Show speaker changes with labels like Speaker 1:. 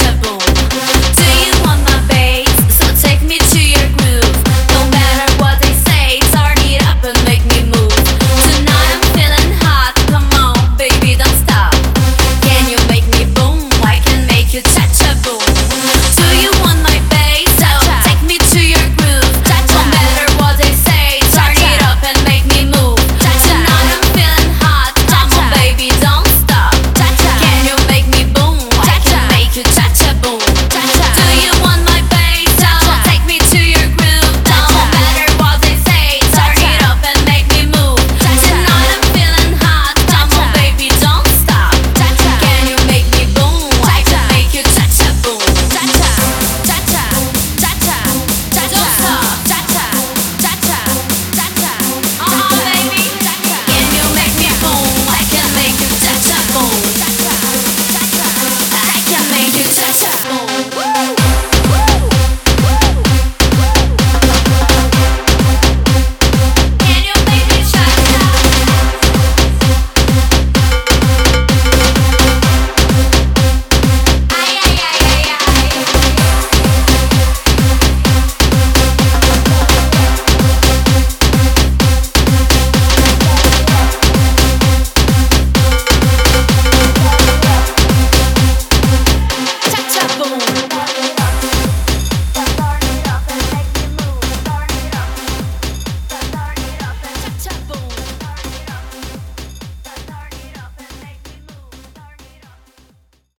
Speaker 1: acceptable. Do you want my bass? So take me to